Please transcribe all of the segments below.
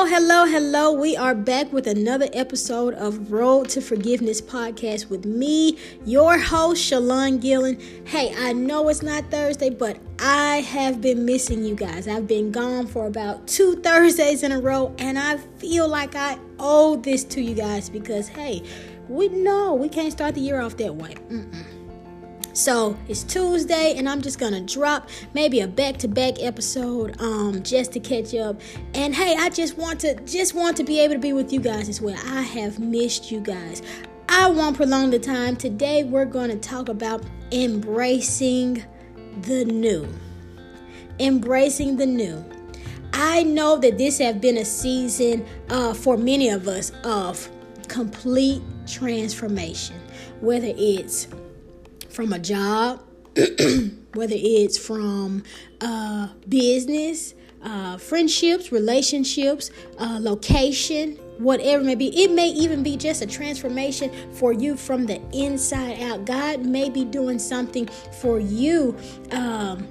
Hello, hello, hello. We are back with another episode of Road to Forgiveness podcast with me, your host, Shalon Gillen. Hey, I know it's not Thursday, but I have been missing you guys. I've been gone for about two Thursdays in a row, and I feel like I owe this to you guys because, hey, we know we can't start the year off that way. Mm-mm. So it's Tuesday, and I'm just gonna drop maybe a back-to-back episode, um, just to catch up. And hey, I just want to just want to be able to be with you guys as well. I have missed you guys. I won't prolong the time. Today we're gonna talk about embracing the new. Embracing the new. I know that this has been a season uh, for many of us of complete transformation, whether it's from a job, whether it's from uh, business, uh, friendships, relationships, uh, location, whatever it may be. It may even be just a transformation for you from the inside out. God may be doing something for you. Um,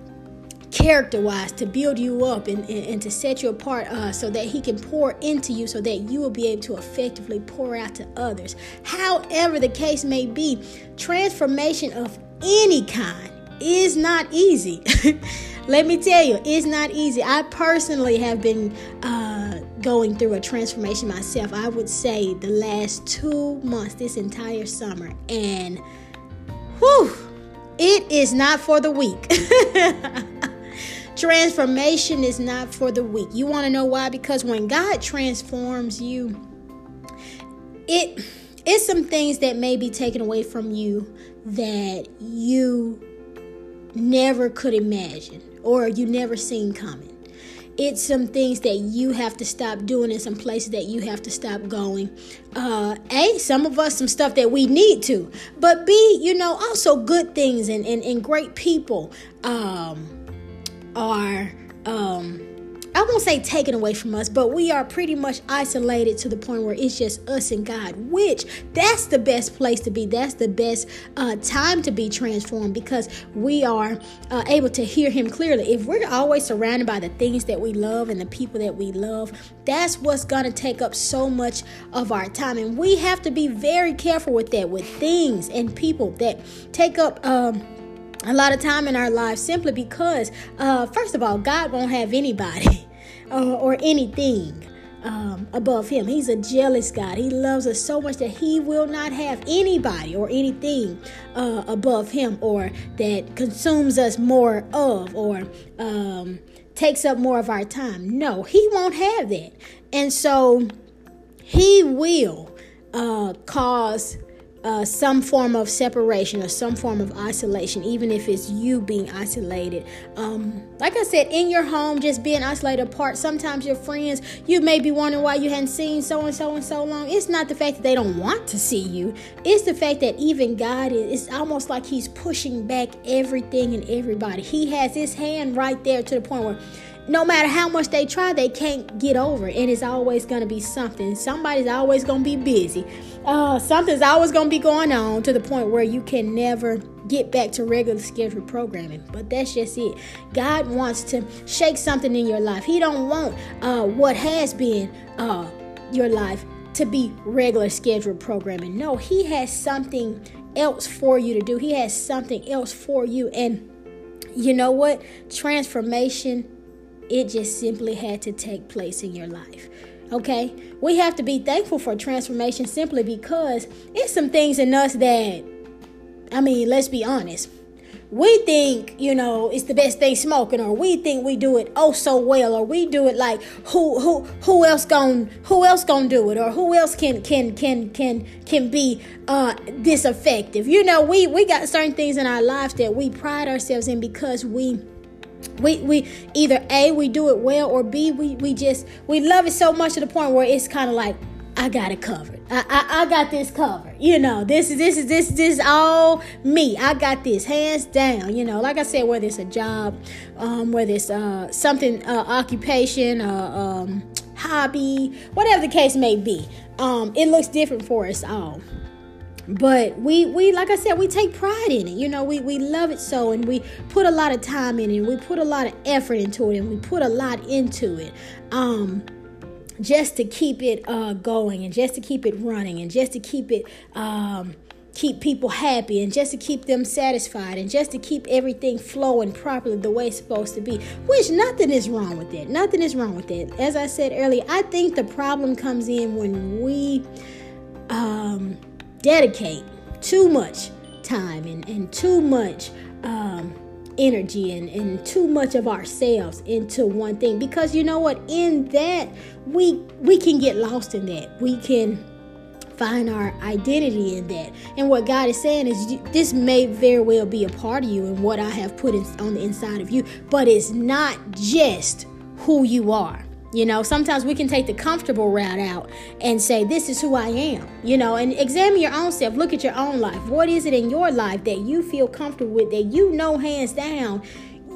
character wise to build you up and, and, and to set you apart uh, so that he can pour into you so that you will be able to effectively pour out to others. However the case may be transformation of any kind is not easy. Let me tell you it's not easy. I personally have been uh, going through a transformation myself i would say the last two months this entire summer and whew it is not for the weak Transformation is not for the weak. You want to know why? Because when God transforms you, it it's some things that may be taken away from you that you never could imagine or you never seen coming. It's some things that you have to stop doing and some places that you have to stop going. Uh, a, some of us, some stuff that we need to. But B, you know, also good things and, and, and great people. Um, are um I won't say taken away from us, but we are pretty much isolated to the point where it's just us and God, which that's the best place to be. That's the best uh, time to be transformed because we are uh, able to hear Him clearly. If we're always surrounded by the things that we love and the people that we love, that's what's going to take up so much of our time. And we have to be very careful with that, with things and people that take up. Um, a lot of time in our lives simply because, uh, first of all, God won't have anybody uh, or anything um, above Him. He's a jealous God. He loves us so much that He will not have anybody or anything uh, above Him or that consumes us more of or um, takes up more of our time. No, He won't have that. And so He will uh, cause uh, some form of separation or some form of isolation, even if it's you being isolated. Um, like I said, in your home, just being isolated apart. Sometimes your friends, you may be wondering why you hadn't seen so and so and so long. It's not the fact that they don't want to see you, it's the fact that even God is, it's almost like He's pushing back everything and everybody. He has His hand right there to the point where no matter how much they try, they can't get over it. And it's always going to be something. Somebody's always going to be busy. Uh, something's always going to be going on to the point where you can never get back to regular scheduled programming. But that's just it. God wants to shake something in your life. He don't want uh, what has been uh, your life to be regular scheduled programming. No, He has something else for you to do. He has something else for you. And you know what? Transformation it just simply had to take place in your life. Okay? We have to be thankful for transformation simply because it's some things in us that, I mean, let's be honest. We think, you know, it's the best thing smoking, or we think we do it oh so well, or we do it like who who who else gon' who else gonna do it, or who else can can can can can be uh this effective. You know, we we got certain things in our lives that we pride ourselves in because we we we either a we do it well or b we we just we love it so much to the point where it's kind of like I got it covered. I, I, I got this covered. You know, this is this is this this is all me. I got this hands down. You know, like I said, whether it's a job, um, whether it's uh, something uh, occupation, uh, um, hobby, whatever the case may be, um, it looks different for us all but we we like i said we take pride in it. You know we we love it so and we put a lot of time in it we put a lot of effort into it and we put a lot into it um just to keep it uh, going and just to keep it running and just to keep it um, keep people happy and just to keep them satisfied and just to keep everything flowing properly the way it's supposed to be which nothing is wrong with that. Nothing is wrong with that. As i said earlier i think the problem comes in when we um, dedicate too much time and, and too much um, energy and, and too much of ourselves into one thing. Because you know what? In that we we can get lost in that. We can find our identity in that. And what god is saying is this may very well be a part of you and what i have put in, on the inside of you but it's not just who you are you know, sometimes we can take the comfortable route out and say, This is who I am. You know, and examine your own self. Look at your own life. What is it in your life that you feel comfortable with, that you know hands down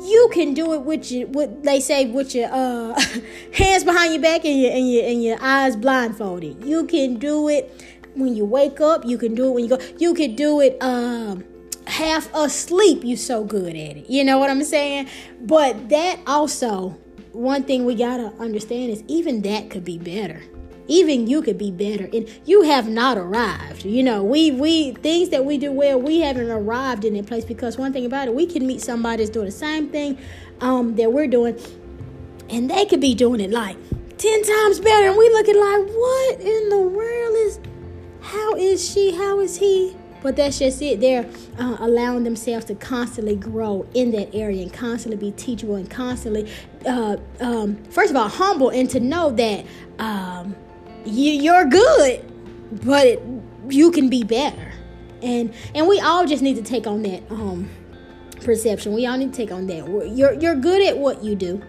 you can do it with your what they say with your uh, hands behind your back and your and your and your eyes blindfolded. You can do it when you wake up. You can do it when you go. You can do it um, half asleep. You so good at it. You know what I'm saying? But that also one thing we gotta understand is even that could be better. Even you could be better and you have not arrived. You know we we things that we do well we haven't arrived in a place because one thing about it we can meet somebody that's doing the same thing um, that we're doing and they could be doing it like 10 times better and we looking like what in the world is how is she? How is he but that's just it. They're uh, allowing themselves to constantly grow in that area and constantly be teachable and constantly, uh, um, first of all, humble and to know that um, you, are good, but you can be better. And and we all just need to take on that um, perception. We all need to take on that. You're you're good at what you do,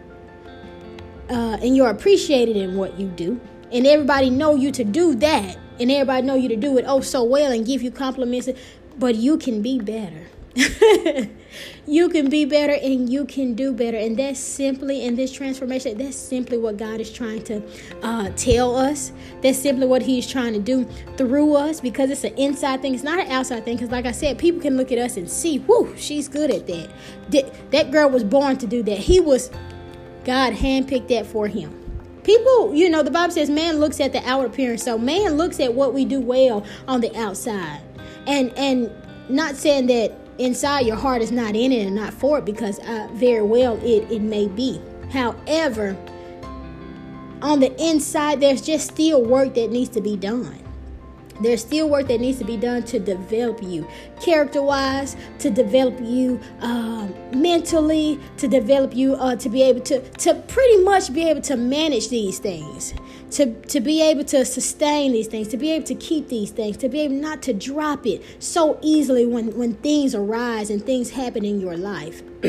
uh, and you're appreciated in what you do, and everybody know you to do that and everybody know you to do it oh so well and give you compliments. But you can be better. You can be better and you can do better. And that's simply in this transformation that's simply what god is trying to uh, tell us. That's simply what he's trying to do through us because it's an inside thing. It's not an outside thing because like i said people can look at us and see whoo she's good at that that girl was born to do that. He was god handpicked that for him People, you know, the Bible says man looks at the outward appearance. So man looks at what we do well on the outside. And and not saying that inside your heart is not in it and not for it because uh, very well it, it may be. However, on the inside, there's just still work that needs to be done. There's still work that needs to be done to develop you character wise, to develop you uh, mentally, to develop you uh, to be able to, to pretty much be able to manage these things, to, to be able to sustain these things, to be able to keep these things, to be able not to drop it so easily when, when things arise and things happen in your life.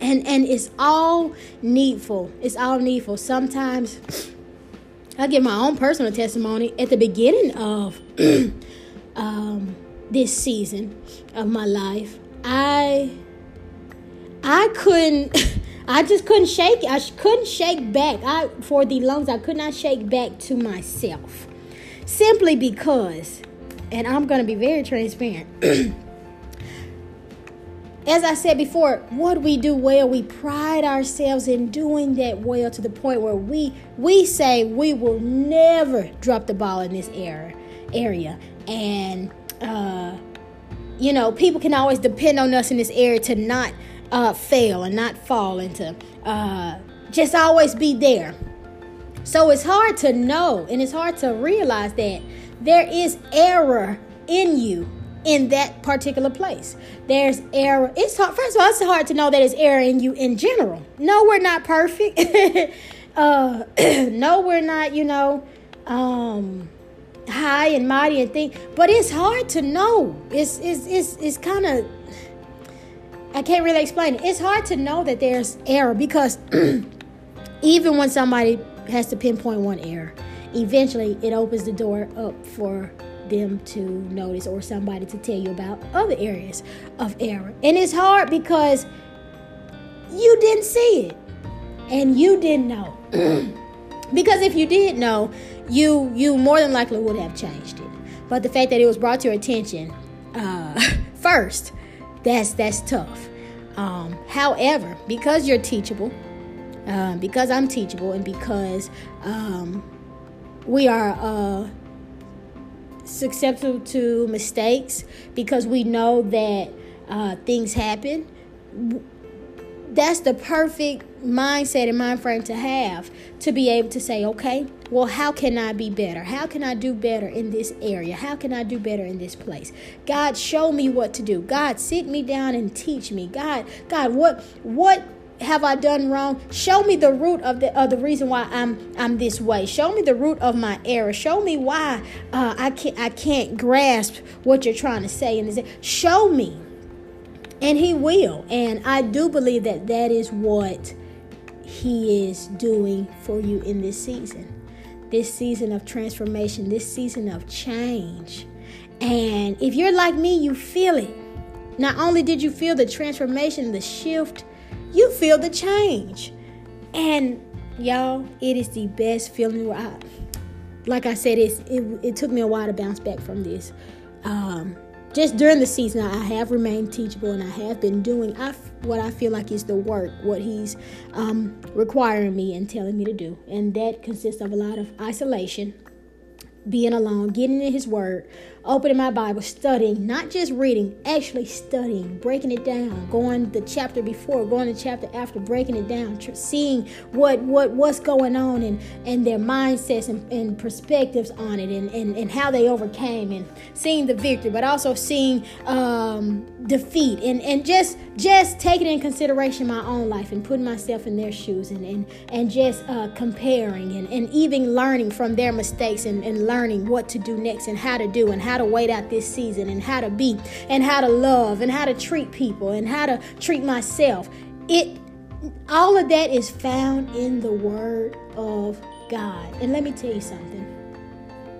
and and it's all needful. It's all needful. Sometimes I give my own personal testimony at the beginning of um, this season of my life. I I couldn't. I just couldn't shake. I couldn't shake back. I for the lungs. I could not shake back to myself, simply because, and I'm gonna be very transparent. as I said before, what we do well, we pride ourselves in doing that well to the point where we we say we will never drop the ball in this area area. And uh, you know, people can always depend on us in this area to not uh, fail and not fall into uh, just always be there. So it's hard to know and it's hard to realize that there is error in you in that particular place. There's error. It's hard. First of all, it's hard to know that it's error in you in general. No, we're not perfect. uh, no, we're not. You know, um, high and mighty and thing. But it's hard to know. It's it's it's it's kind of. I can't really explain it. It's hard to know that there's error because even when somebody has to pinpoint one error, eventually it opens the door up for them to notice or somebody to tell you about other areas of error. And it's hard because you didn't see it and you didn't know. because if you did know, you you more than likely would have changed it. But the fact that it was brought to your attention uh, first, that's that's tough. Um, however, because you're teachable, uh, because I'm teachable, and because um, we are uh, susceptible to mistakes because we know that uh, things happen. That's the perfect mindset and mind frame to have to be able to say, okay, well, how can I be better? How can I do better in this area? How can I do better in this place? God, show me what to do. God, sit me down and teach me. God, God, what what have I done wrong? Show me the root of the of the reason why I'm I'm this way. Show me the root of my error. Show me why uh, I can't I can't grasp what you're trying to say. And show me, and He will. And I do believe that that is what He is doing for you in this season, this season of transformation, this season of change. And if you're like me, you feel it. Not only did you feel the transformation, the shift you feel the change. And y'all, it is the best feeling. I, like I said, it's, it, it took me a while to bounce back from this. Um, just during the season, I have remained teachable and I have been doing I, what I feel like is the work, what He's um, requiring me and telling me to do. And that consists of a lot of isolation, being alone, getting in His Word, opening my Bible, studying, not just reading, actually studying, breaking it down, going the chapter before, going the chapter after, breaking it down, tr- seeing what what what's going on and and their mindsets and, and perspectives on it, and, and and how they overcame, and seeing the victory, but also seeing um, defeat, and and just just taking in consideration my own life and putting myself in their shoes, and and and just uh, comparing and and even learning from their mistakes and and learning what to do next and how to do and how to wait out this season and how to be and how to love and how to treat people and how to treat myself. It all of that is found in the word of God. And let me tell you something.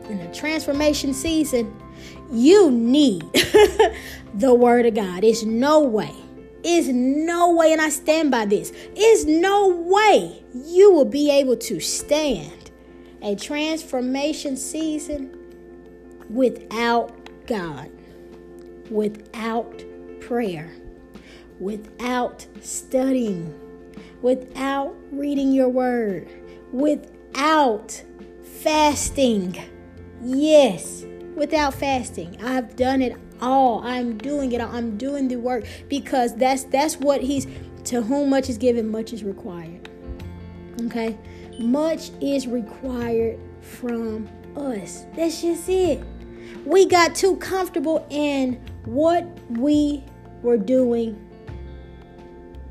In the transformation season, you need the word of God. It's no way. Is no way, and I stand by this. Is no way you will be able to stand a transformation season without God, without prayer, without studying, without reading your word, without fasting. Yes, without fasting. I've done it all. I'm doing it. I'm doing the work because that's that's what he's to whom much is given, much is required. Okay? Much is required from us. That's just it we got too comfortable in what we were doing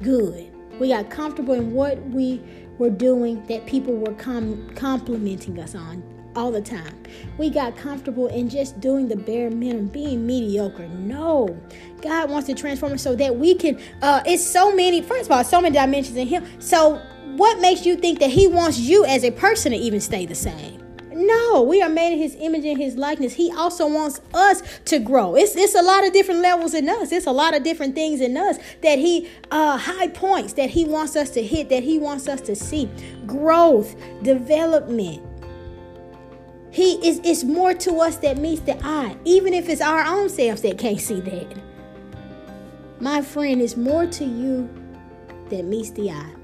good. We got comfortable in what we were doing that people were com- complimenting us on all the time. We got comfortable in just doing the bare minimum, being mediocre. No, God wants to transform us so that we can. Uh, it's so many. First of all, so many dimensions in Him. So, what makes you think that He wants you as a person to even stay the same? No, we are made in his image and his likeness. He also wants us to grow. It's it's a lot of different levels in us. It's a lot of different things in us that he uh high points that he wants us to hit, that he wants us to see. Growth, development. He is it's more to us that meets the eye, even if it's our own selves that can't see that. My friend, it's more to you that meets the eye.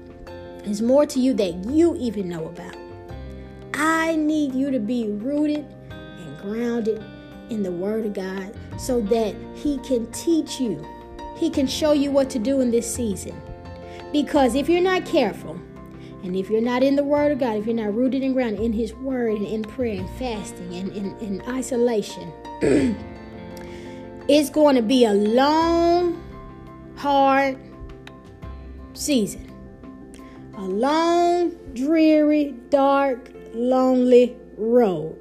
It's more to you that you even know about. I need you to be rooted and grounded in the Word of God so that He can teach you. He can show you what to do in this season. Because if you're not careful, and if you're not in the Word of God, if you're not rooted and grounded in His Word and in prayer and fasting and in, isolation, it's going to be a long, hard season. A long, dreary, dark, lonely road.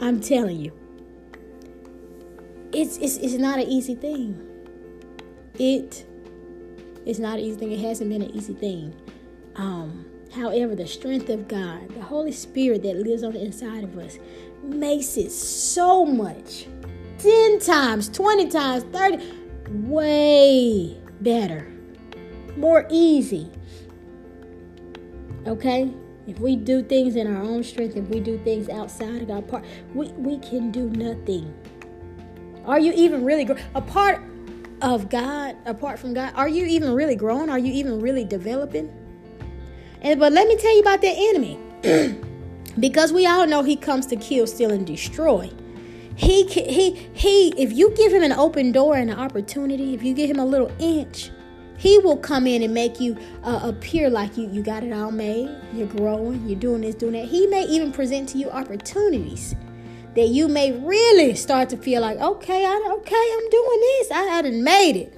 I'm telling you. It's, it's, it's not an easy thing. It is not an easy thing. It hasn't been an easy thing. Um, however, the strength of God, the Holy Spirit that lives on the inside of us, makes it so much 10 times, 20 times, 30, way better, more easy. Okay? If we do things in our own strength, if we do things outside of our part, we, we can do nothing. Are you even really? A part of God, apart from God, are you even really growing? Are you even really developing? And but let me tell you about that enemy. because we all know he comes to kill, steal, and destroy. He he he. If you give him an open door and an opportunity, if you give him a little inch, he will come in and make you uh, appear like you you got it all made. You're growing. You're doing this, doing that. He may even present to you opportunities that you may really start to feel like, okay, I okay, I'm doing this. I hadn't made it.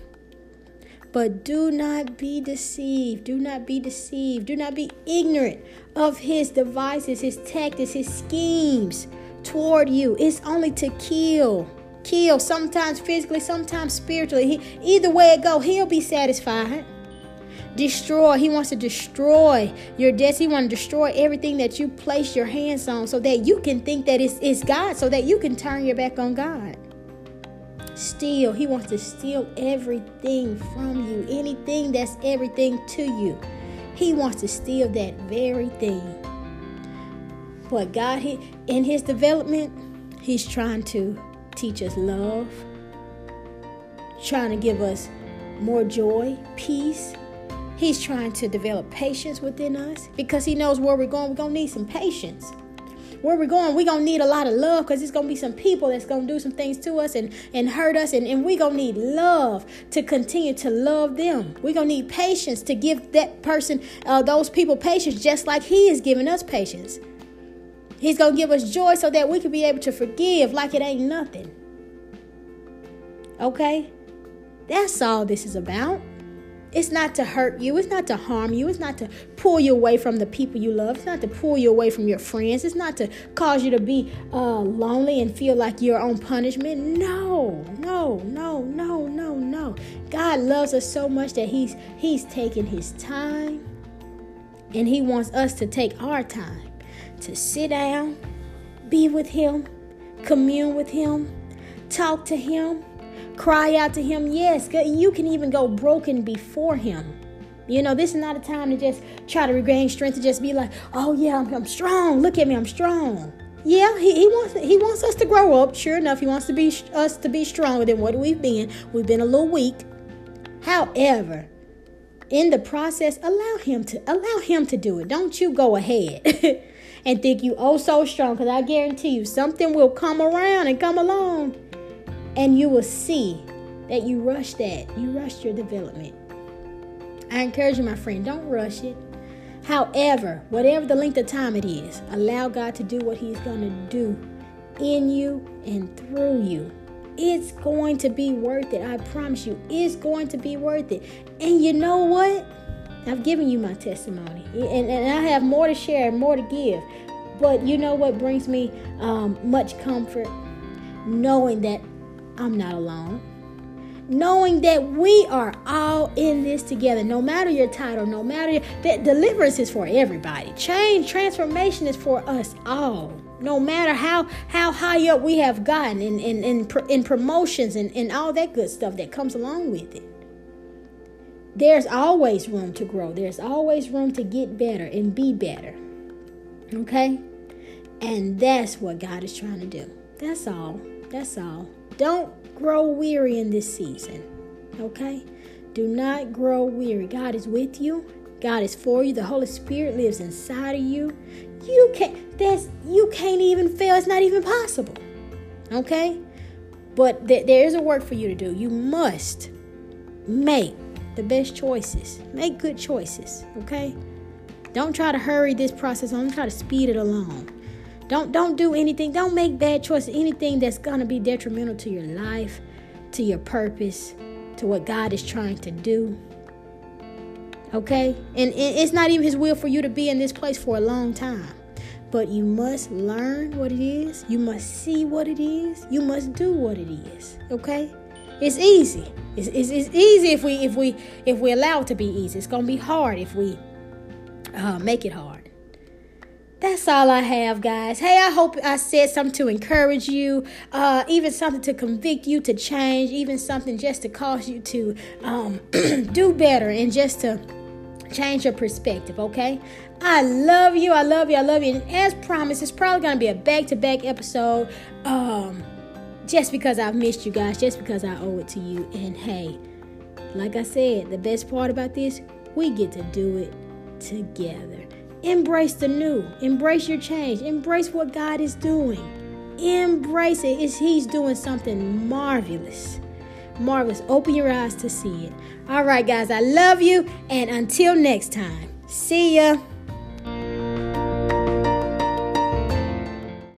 But do not be deceived. Do not be deceived. Do not be ignorant of his devices, his tactics, his schemes toward you. It's only to kill. Kill, sometimes physically, sometimes spiritually. He, either way it go, he'll be satisfied. Destroy. He wants to destroy your destiny. He wants to destroy everything that you place your hands on so that you can think that it's, it's God, so that you can turn your back on God steal. He wants to steal everything from you, anything that's everything to you. He wants to steal that very thing. But God, he, in His development, He's trying to teach us love, trying to give us more joy, peace. He's trying to develop patience within us because He knows where we're going. We're going to need some patience where we're going, we're gonna need a lot of love because it's gonna be some people that's gonna do some things to us and, and hurt us, and, and we're gonna need love to continue to love them. We're gonna need patience to give that person, uh, those people, patience just like He is giving us patience. He's gonna give us joy so that we can be able to forgive like it ain't nothing. Okay? That's all this is about. It's not to hurt you. It's not to harm you. It's not to pull you away from the people you love. It's not to pull you away from your friends. It's not to cause you to be uh, lonely and feel like you're on punishment. No, no, no, no, no, no. God loves us so much that He's He's taking His time, and He wants us to take our time to sit down, be with Him, commune with Him, talk to Him Cry out to Him. Yes, you can even go broken before Him. You know, this is not a time to just try to regain strength to just be like, oh yeah, I'm, I'm strong. Look at me, I'm strong. Yeah, he, he wants he wants us to grow up. Sure enough, he wants to be us to be stronger than what we've been. We've been a little weak. However, in the process, allow him to allow him to do it. Don't you go ahead and think you oh so strong because I guarantee you something will come around and come along and you will see that you rushed that. You rushed your development. I encourage you, my friend, don't rush it. However, whatever the length of time it is, allow God to do what He's going to do in you and through you. It's going to be worth it. I promise you, it's going to be worth it. And you know what? I've given you my testimony, and, and I have more to share, and more to give. But you know what brings me um, much comfort? Knowing that I'm not alone. Knowing that we are all in this together, no matter your title, no matter your, that deliverance is for everybody. Change, transformation is for us all. No matter how how high up we have gotten in in, in, in promotions and, and all that good stuff that comes along with it. There's always room to grow. There's always room to get better and be better. Okay? And that's what God is trying to do. That's all. That's all. Don't grow weary in this season. Okay? Do not grow weary. God is with you. God is for you. The Holy Spirit lives inside of you. You can't that's you can't even fail. It's not even possible. Okay? But th- there is a work for you to do. You must make the best choices. Make good choices. Okay? Don't try to hurry this process. Don't try to speed it along. Don't don't do anything. Don't make bad choices. Anything that's gonna be detrimental to your life, to your purpose, to what God is trying to do. Okay? And it's not even his will for you to be in this place for a long time. But you must learn what it is. You must see what it is. You must do what it is. Okay? It's easy. It's, it's, it's easy if we if we if we allow it to be easy. It's gonna be hard if we uh, make it hard that's all I have, guys. Hey, I hope I said something to encourage you, uh, even something to convict you to change, even something just to cause you to um, do better and just to change your perspective, okay? I love you. I love you. I love you. And as promised, it's probably going to be a back to back episode um, just because I've missed you guys, just because I owe it to you. And hey, like I said, the best part about this, we get to do it together. Embrace the new. Embrace your change. Embrace what God is doing. Embrace it. It's, he's doing something marvelous. Marvelous. Open your eyes to see it. All right, guys, I love you. And until next time, see ya.